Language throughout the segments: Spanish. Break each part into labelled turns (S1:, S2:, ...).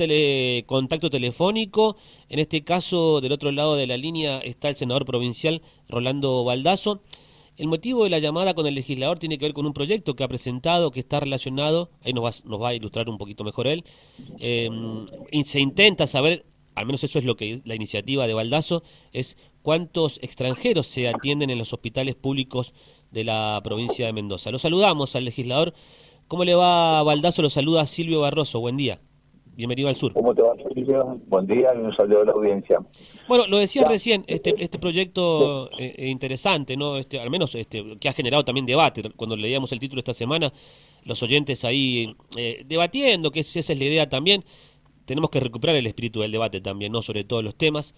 S1: tele, contacto telefónico. En este caso, del otro lado de la línea está el senador provincial Rolando Baldazo. El motivo de la llamada con el legislador tiene que ver con un proyecto que ha presentado, que está relacionado, ahí nos va, nos va a ilustrar un poquito mejor él, y se intenta saber, al menos eso es lo que la iniciativa de Baldazo, es cuántos extranjeros se atienden en los hospitales públicos de la provincia de Mendoza. Lo saludamos al legislador. ¿Cómo le va, Baldazo? Lo saluda Silvio Barroso. Buen día. Bienvenido al sur.
S2: ¿Cómo te va, Silvio? Buen día y un saludo a la audiencia.
S1: Bueno, lo decía recién, este este proyecto eh, eh, interesante, ¿no? Este, al menos este, que ha generado también debate. Cuando leíamos el título esta semana, los oyentes ahí eh, debatiendo, que esa es la idea también. Tenemos que recuperar el espíritu del debate también, ¿no? Sobre todos los temas.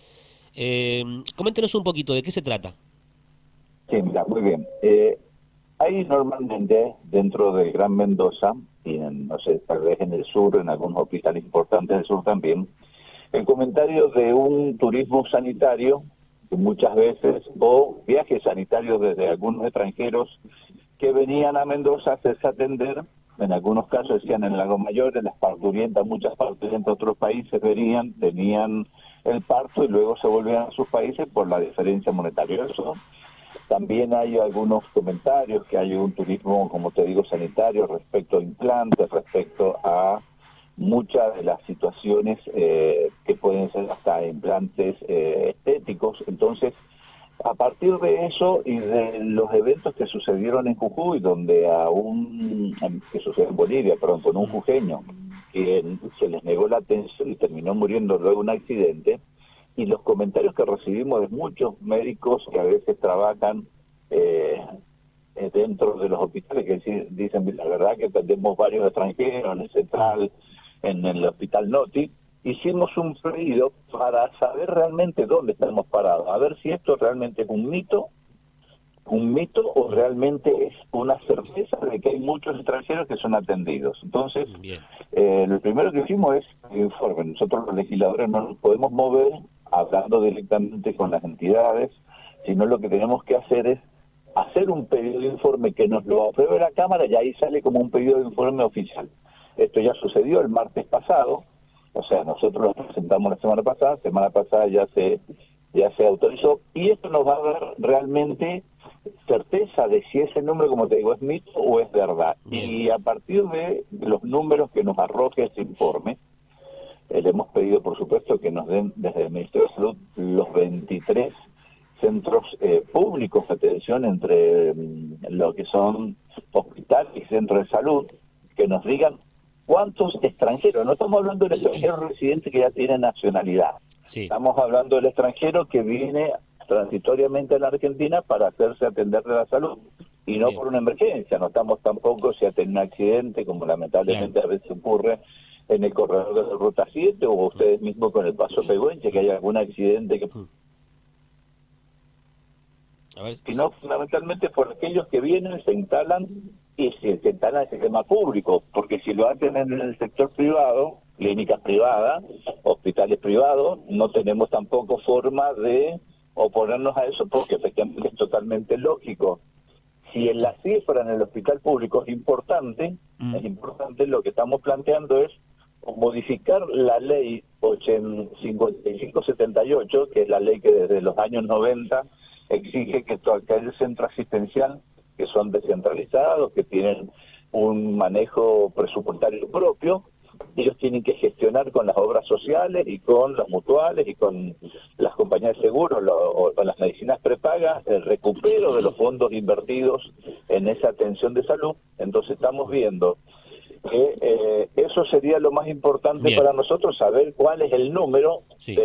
S1: coméntenos un poquito, ¿de qué se trata?
S2: Sí, mira, muy bien. Eh, hay normalmente dentro del Gran Mendoza, y en, no sé, tal vez en el sur, en algunos hospitales importantes del sur también, el comentario de un turismo sanitario, muchas veces, o viajes sanitarios desde algunos extranjeros que venían a Mendoza a hacerse atender, en algunos casos decían en Lago Mayor, en las parturientas, muchas parturientas de otros países venían, tenían el parto y luego se volvían a sus países por la diferencia monetaria. Eso también hay algunos comentarios que hay un turismo, como te digo, sanitario respecto a implantes, respecto a muchas de las situaciones eh, que pueden ser hasta implantes eh, estéticos. Entonces, a partir de eso y de los eventos que sucedieron en Jujuy, donde a un, que sucedió en Bolivia, perdón, con un jujeño, que se les negó la atención y terminó muriendo luego un accidente, y los comentarios que recibimos de muchos médicos que a veces trabajan eh, dentro de los hospitales que dicen la verdad que tenemos varios extranjeros en el central, en el hospital Noti, hicimos un pedido para saber realmente dónde estamos parados, a ver si esto realmente es un mito, un mito o realmente es una certeza de que hay muchos extranjeros que son atendidos. Entonces, eh, lo primero que hicimos es informe. Nosotros los legisladores no nos podemos mover hablando directamente con las entidades, sino lo que tenemos que hacer es hacer un pedido de informe que nos lo apruebe la Cámara y ahí sale como un pedido de informe oficial. Esto ya sucedió el martes pasado, o sea, nosotros lo presentamos la semana pasada, semana pasada ya se ya se autorizó y esto nos va a dar realmente certeza de si ese número, como te digo, es mito o es verdad. Y a partir de los números que nos arroje ese informe, le hemos pedido, por supuesto, que nos den desde el Ministerio de Salud los 23 centros eh, públicos de atención entre mm, lo que son hospitales y centros de salud, que nos digan cuántos extranjeros, no estamos hablando del extranjero residente que ya tiene nacionalidad, estamos hablando del extranjero que viene transitoriamente a la Argentina para hacerse atender de la salud y no por una emergencia, no estamos tampoco si ha tenido un accidente, como lamentablemente a veces ocurre en el corredor de la Ruta 7 o ustedes mismos con el Paso Peguenche, que hay algún accidente que... Sino fundamentalmente por aquellos que vienen, se instalan y se, instalan en el sistema público, porque si lo hacen en el sector privado, clínicas privadas, hospitales privados, no tenemos tampoco forma de oponernos a eso, porque efectivamente es totalmente lógico. Si en la cifra en el hospital público es importante, mm. es importante, lo que estamos planteando es modificar la ley 5578, que es la ley que desde los años 90 exige que todo aquel centro asistencial que son descentralizados, que tienen un manejo presupuestario propio, ellos tienen que gestionar con las obras sociales y con las mutuales y con las compañías de seguros o con las medicinas prepagas el recupero de los fondos invertidos en esa atención de salud. Entonces estamos viendo que eh, eso sería lo más importante para nosotros, saber cuál es el número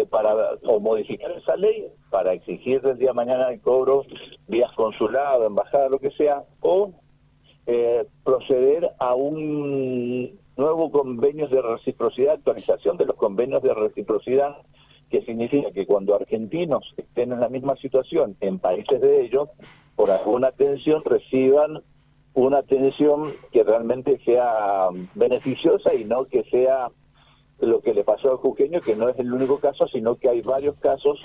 S2: para o modificar esa ley para exigir del día de mañana el cobro vías consulado, embajada, lo que sea, o eh, proceder a un nuevo convenio de reciprocidad, actualización de los convenios de reciprocidad, que significa que cuando argentinos estén en la misma situación en países de ellos, por alguna atención reciban una atención que realmente sea beneficiosa y no que sea lo que le pasó al juqueño, que no es el único caso, sino que hay varios casos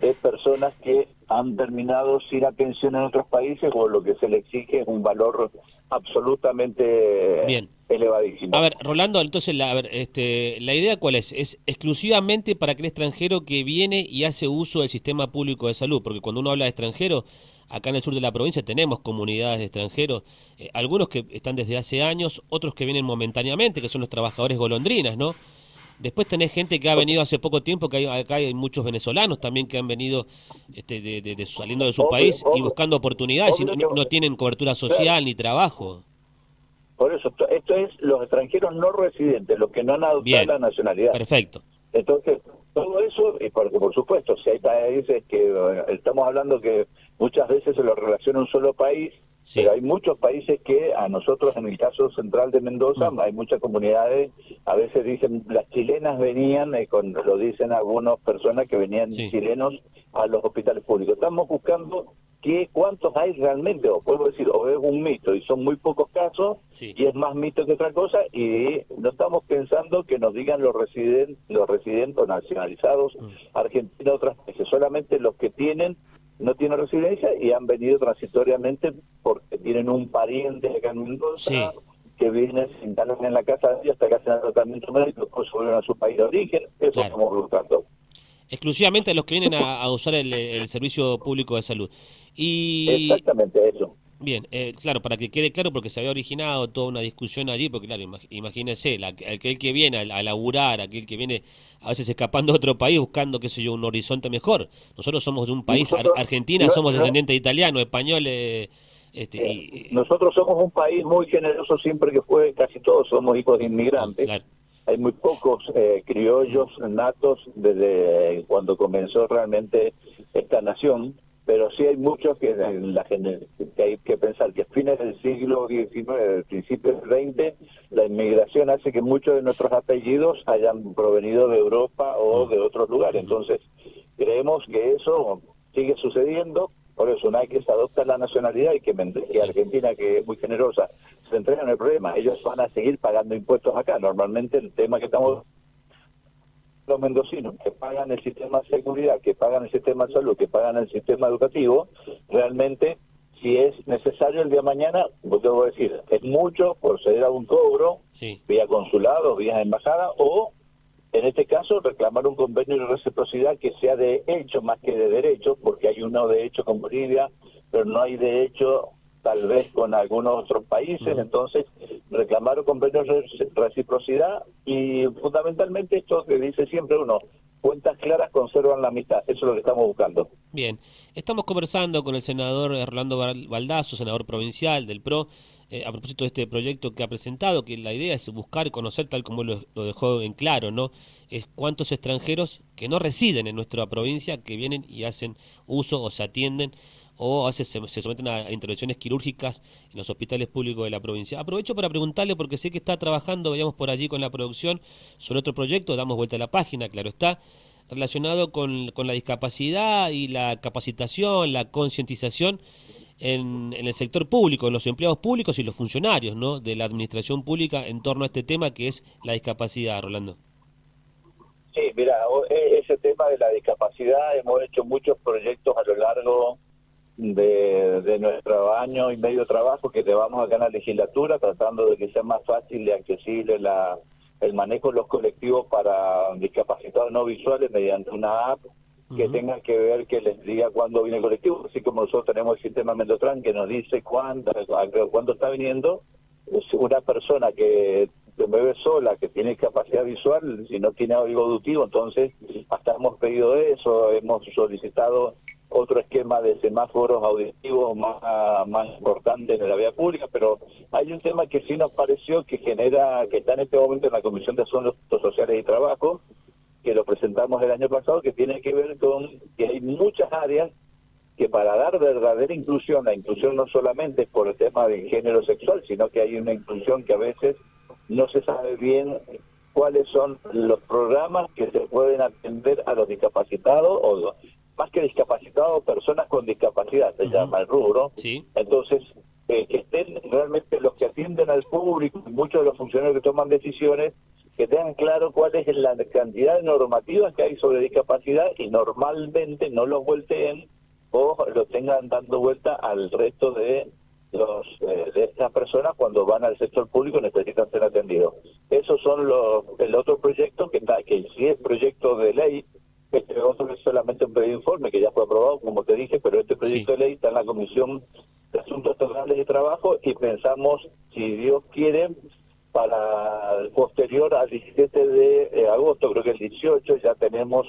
S2: de personas que han terminado sin atención en otros países o lo que se le exige es un valor absolutamente elevadísimo.
S1: A ver, Rolando, entonces, la, a ver, este, la idea cuál es? ¿Es exclusivamente para aquel extranjero que viene y hace uso del sistema público de salud? Porque cuando uno habla de extranjero, acá en el sur de la provincia tenemos comunidades de extranjeros, eh, algunos que están desde hace años, otros que vienen momentáneamente, que son los trabajadores golondrinas, ¿no? Después tenés gente que ha venido hace poco tiempo, que hay, acá hay muchos venezolanos también que han venido este, de, saliendo de su país y buscando oportunidades y no, tienen cobertura social ni trabajo.
S2: Por eso, esto es los extranjeros no residentes, los que no han adoptado la nacionalidad.
S1: Perfecto.
S2: Entonces, todo eso, y por, por supuesto, si hay países que estamos hablando que muchas veces se lo relaciona un solo país, pero hay muchos países que a nosotros, en el caso central de Mendoza, mm. hay muchas comunidades, a veces dicen, las chilenas venían, eh, con, lo dicen algunas personas que venían chilenos a los hospitales públicos. Estamos buscando que cuántos hay realmente, o puedo decir, o es un mito y son muy pocos casos, y es más mito que otra cosa, y no estamos pensando que nos digan los residentes, los residentes nacionalizados mm. argentinos otras veces, solamente los que tienen no tienen residencia y han venido transitoriamente porque tienen un pariente acá en Mendoza que viene, se instalan en la casa y hasta que hacen el tratamiento médico, después vuelven a su país de origen, eso estamos buscando
S1: exclusivamente los que vienen a, usar el, servicio público de salud.
S2: Y, Exactamente eso.
S1: Bien, eh, claro, para que quede claro, porque se había originado toda una discusión allí, porque claro, imagínense, la, aquel que viene a, laburar, aquel que viene a veces escapando de otro país buscando, qué sé yo, un horizonte mejor. Nosotros somos de un país, Argentina, somos descendientes de italianos, españoles. Este,
S2: y, Nosotros somos un país muy generoso siempre que fue, casi todos somos hijos de inmigrantes. Claro hay muy pocos eh, criollos natos desde cuando comenzó realmente esta nación, pero sí hay muchos que, la, que hay que pensar que a fines del siglo XIX, principios del XX, la inmigración hace que muchos de nuestros apellidos hayan provenido de Europa o de otros lugares. Entonces, creemos que eso sigue sucediendo, por eso una vez que se adopta la nacionalidad y que, Argentina, que es muy generosa, se entregan el problema. Ellos van a seguir pagando impuestos acá. Normalmente el tema que estamos los mendocinos que pagan el sistema de seguridad, que pagan el sistema de salud, que pagan el sistema educativo, realmente si es necesario el día de mañana, pues debo decir, es mucho por ceder a un cobro, vía consulado, vía embajada, o en este caso reclamar un convenio de reciprocidad que sea de hecho más que de derecho, porque hay uno de hecho con Bolivia, pero no hay de hecho tal vez con algunos otros países, entonces reclamaron convenios de reciprocidad y fundamentalmente esto que dice siempre uno, cuentas claras conservan la amistad, eso es lo que estamos buscando.
S1: Bien, estamos conversando con el senador Orlando Baldazo, senador provincial del PRO, eh, a propósito de este proyecto que ha presentado, que la idea es buscar, conocer, tal como lo, lo, dejó en claro, ¿no? Es cuántos extranjeros que no residen en nuestra provincia, que vienen y hacen uso o se atienden o a veces se, someten a intervenciones quirúrgicas en los hospitales públicos de la provincia. Aprovecho para preguntarle, porque sé que está trabajando, veíamos por allí con la producción, sobre otro proyecto, damos vuelta a la página, claro está, relacionado con, con la discapacidad y la capacitación, la concientización en, en, el sector público, en los empleados públicos y los funcionarios ¿no? de la administración pública en torno a este tema que es la discapacidad, Rolando.
S2: Sí, mira, e, ese tema de la discapacidad hemos hecho muchos proyectos a lo largo de, de, nuestro año y medio trabajo que llevamos acá en la legislatura, tratando de que sea más fácil y accesible la, el manejo de los colectivos para discapacitados no visuales mediante una app que tenga que ver que les diga cuándo viene el colectivo, así como nosotros tenemos el sistema Mendotran que nos dice cuándo, cuándo está viniendo, una persona que se mueve sola, que tiene capacidad visual, si no tiene oído auditivo, entonces hasta hemos pedido eso, hemos solicitado otro esquema de semáforos auditivos más, más importante en la vía pública, pero hay un tema que sí nos pareció que genera, que está en este momento en la Comisión de Asuntos Sociales y Trabajo, que lo presentamos el año pasado, que tiene que ver con que hay muchas áreas que para dar verdadera inclusión, la inclusión no solamente es por el tema del género sexual, sino que hay una inclusión que a veces no se sabe bien cuáles son los programas que se pueden atender a los discapacitados o más que discapacitados, personas con discapacidad, se llama el rubro. Entonces, eh, que estén realmente los que atienden al público, muchos de los funcionarios que toman decisiones, que tengan claro cuál es la cantidad de normativas que hay sobre discapacidad y normalmente no los volteen o lo tengan dando vuelta al resto de los, eh, de estas personas cuando van al sector público necesitan ser atendidos. Esos son los el otro proyecto que está que sí es proyecto de ley, este otro es solamente un pedido informe que ya fue aprobado, como te dije, pero este proyecto de ley está en la Comisión de Asuntos Totales de Trabajo y pensamos, si Dios quiere, para el posterior al 17 de eh, agosto, creo que el 18, ya tenemos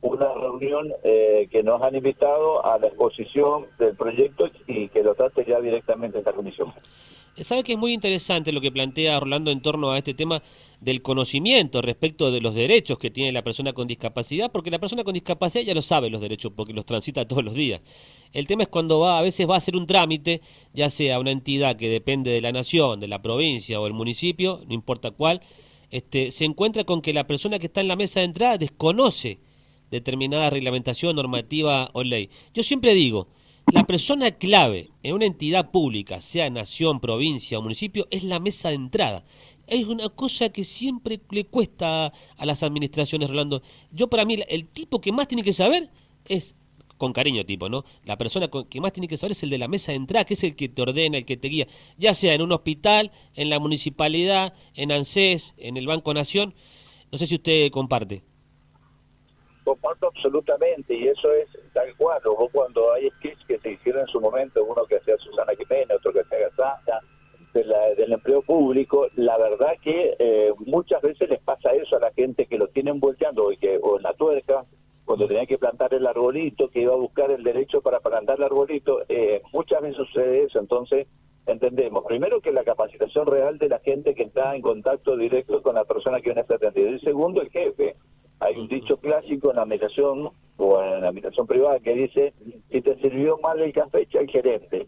S2: una reunión eh, que nos han invitado a la exposición del proyecto y que lo trate ya directamente esta comisión.
S1: Sabe que es muy interesante lo que plantea Rolando en torno a este tema del conocimiento respecto de los derechos que tiene la persona con discapacidad, porque la persona con discapacidad ya lo sabe los derechos porque los transita todos los días. El tema es cuando va, a veces va a hacer un trámite, ya sea una entidad que depende de la nación, de la provincia o el municipio, no importa cuál, este, se encuentra con que la persona que está en la mesa de entrada desconoce determinada reglamentación, normativa o ley. Yo siempre digo, la persona clave en una entidad pública, sea nación, provincia o municipio, es la mesa de entrada. Es una cosa que siempre le cuesta a las administraciones, Rolando. Yo para mí, el tipo que más tiene que saber es, con cariño tipo, ¿no? La persona que más tiene que saber es el de la mesa de entrada, que es el que te ordena, el que te guía, ya sea en un hospital, en la municipalidad, en ANSES, en el Banco Nación. No sé si usted comparte
S2: comparto absolutamente y eso es tal cual. O cuando hay sketches que se hicieron en su momento, uno que hacía Susana Jiménez, otro que hacía de del empleo público, la verdad que eh, muchas veces les pasa eso a la gente que lo tienen volteando y que, o en la tuerca, cuando tenía que plantar el arbolito, que iba a buscar el derecho para plantar el arbolito, eh, muchas veces sucede eso. Entonces, entendemos, primero que la capacitación real de la gente que está en contacto directo con la persona que viene a ser atendida. Y segundo, el jefe. Hay un dicho clásico en la administración o en la administración privada que dice, si te sirvió mal el café, echa el gerente.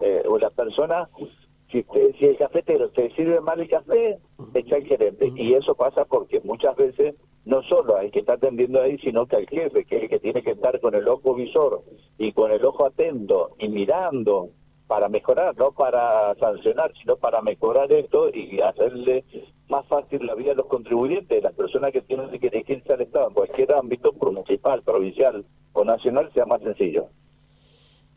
S2: Eh, o la persona, si, si el cafetero te sirve mal el café, echa el gerente. Y eso pasa porque muchas veces no solo hay que estar atendiendo ahí, sino que el jefe, que es el que tiene que estar con el ojo visor y con el ojo atento y mirando para mejorar, no para sancionar, sino para mejorar esto y hacerle más fácil la vida de los contribuyentes, las personas que tienen que dirigirse al Estado en cualquier ámbito, municipal, provincial o nacional, sea más sencillo.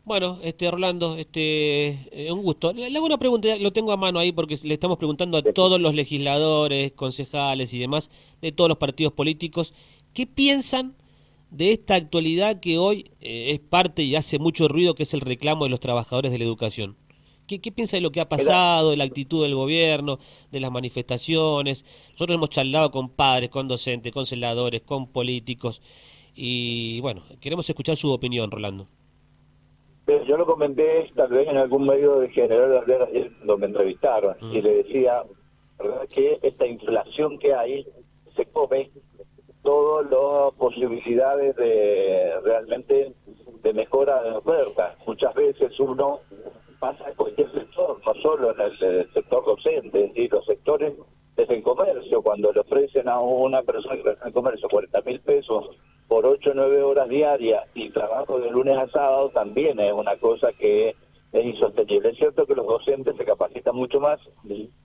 S1: Bueno, este Orlando, este eh, un gusto. Le, hago una pregunta, lo tengo a mano ahí porque le estamos preguntando a todos los legisladores, concejales y demás de todos los partidos políticos, ¿qué piensan de esta actualidad que hoy eh, es parte y hace mucho ruido, que es el reclamo de los trabajadores de la educación. ¿Qué, piensa de lo que ha pasado, de la actitud del gobierno, de las manifestaciones? Nosotros hemos charlado con padres, con docentes, con celadores, con políticos y bueno, queremos escuchar su opinión, Rolando.
S2: Yo lo comenté tal vez en algún medio de general donde me entrevistaron y le decía que esta inflación que hay se come todas las posibilidades de realmente de mejora de oferta. Muchas veces uno pasa en cualquier sector, no solo en el, sector docente, y los sectores desde el comercio, cuando le ofrecen a una persona que trabaja en comercio 40 mil pesos por 8 o 9 horas diarias y trabajo de lunes a sábado, también es una cosa que es insostenible. Es cierto que los docentes se capacitan mucho más,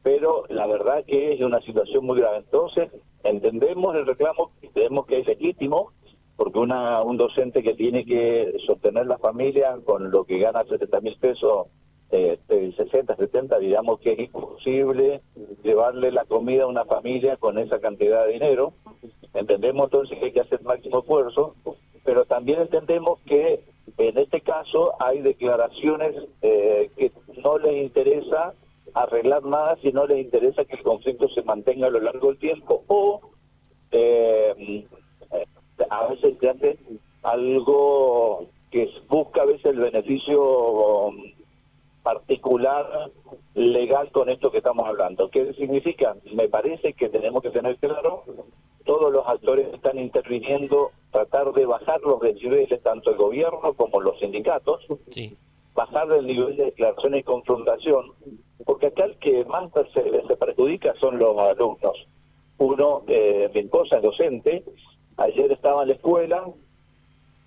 S2: pero la verdad que es una situación muy grave. Entonces, entendemos el reclamo, creemos que es legítimo, porque una, un docente que tiene que sostener la familia con lo que gana 70 mil pesos, eh, 60, 70, digamos que es imposible llevarle la comida a una familia con esa cantidad de dinero. Entendemos entonces que hay que hacer máximo esfuerzo, pero también entendemos que en este caso hay declaraciones eh, que no les interesa arreglar nada si no les interesa que el conflicto se mantenga a lo largo del tiempo o eh, a veces se algo que busca a veces el beneficio particular legal con esto que estamos hablando. ¿Qué significa? Me parece que tenemos que tener claro, todos los actores están interviniendo, tratar de bajar los decibeles, tanto el gobierno como los sindicatos, bajar el nivel de declaración y confrontación, porque acá el que más se, se perjudica son los alumnos. Uno, eh, mi esposa es docente, ayer estaba en la escuela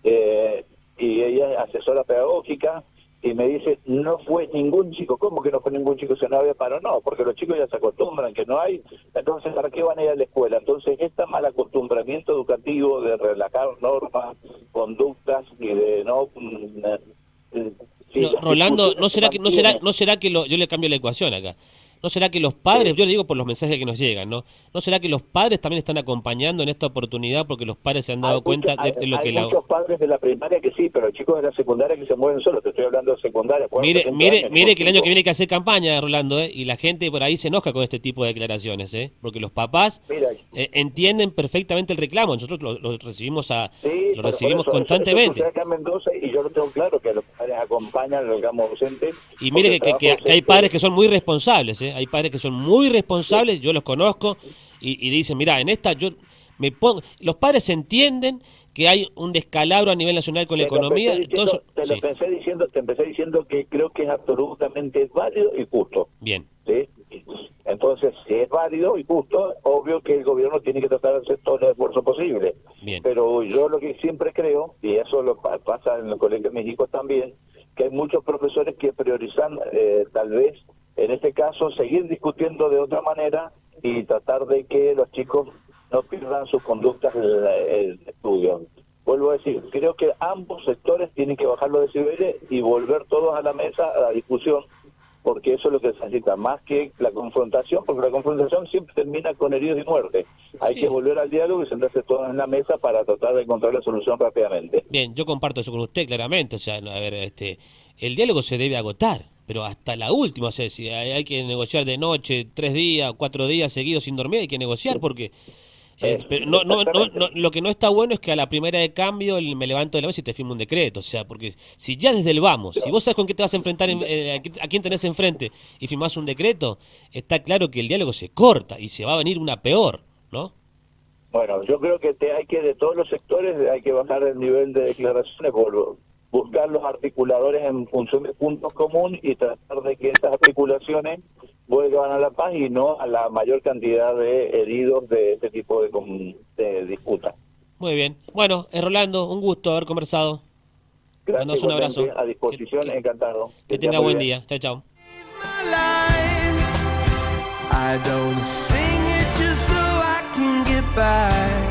S2: eh, y ella es asesora pedagógica y me dice, no fue ningún chico, ¿cómo que no fue ningún chico si no había paro? No, porque los chicos ya se acostumbran que no hay, entonces ¿para qué van a ir a la escuela? Entonces este mal acostumbramiento educativo de relajar normas, conductas y de no mm,
S1: Rolando, ¿no será que no será no será que lo, yo le cambio la ecuación acá? ¿No será que los padres, yo le digo por los mensajes que nos llegan, ¿no? ¿No será que los padres también están acompañando en esta oportunidad porque los padres se han dado cuenta de, lo que
S2: la... Hay muchos padres de la primaria que sí, pero chicos de la secundaria que se mueven solos, te estoy hablando de secundaria.
S1: Mire, mire, mire que el año que viene hay que hacer campaña, Rolando, ¿eh? Y la gente por ahí se enoja con este tipo de declaraciones, ¿eh? Porque los papás eh, entienden perfectamente el reclamo, nosotros lo, recibimos a lo recibimos constantemente.
S2: y yo lo tengo claro que los padres acompañan el reclamo docente.
S1: Y mire que, que, hay padres que son muy responsables, ¿eh? Hay padres que son muy responsables, yo los conozco, y, dicen, mira, en esta yo me pongo... Los padres entienden que hay un descalabro a nivel nacional con la economía.
S2: te, lo empecé diciendo, te empecé diciendo que creo que es absolutamente válido y justo.
S1: Bien.
S2: Entonces, si es válido y justo, obvio que el gobierno tiene que tratar de hacer todo el esfuerzo posible.
S1: Bien.
S2: Pero yo lo que siempre creo, y eso lo pasa en el Colegio de México también, hay muchos profesores que priorizan eh, tal vez en este caso seguir discutiendo de otra manera y tratar de que los chicos no pierdan sus conductas el estudio. Vuelvo a decir, creo que ambos sectores tienen que bajar los decibeles y volver todos a la mesa, a la discusión, porque eso es lo que se necesita, más que la confrontación, porque la confrontación siempre termina con heridos y muerte. Hay que volver al diálogo y sentarse todos en la mesa para tratar de encontrar la solución rápidamente.
S1: Bien, yo comparto eso con usted claramente, o sea, a ver, este, el diálogo se debe agotar, pero hasta la última, o sea, si hay, que negociar de noche, tres días, cuatro días seguidos sin dormir, hay que negociar porque... Eh, pero no, no, no, lo que no está bueno es que a la primera de cambio me levanto de la mesa y te firmo un decreto. O sea, porque si ya desde el vamos, si vos sabes con qué te vas a enfrentar, eh, a quién tenés enfrente y firmás un decreto, está claro que el diálogo se corta y se va a venir una peor.
S2: Bueno, yo creo que te hay que de todos los sectores hay que bajar el nivel de declaraciones por buscar los articuladores en función de puntos comunes y tratar de que estas articulaciones vuelvan a la paz y no a la mayor cantidad de heridos de este tipo de, de disputas.
S1: Muy bien. Bueno, eh, Rolando, un gusto haber conversado.
S2: Gracias. un abrazo. A disposición, encantado.
S1: Que, tenga buen día. Chao, chao. back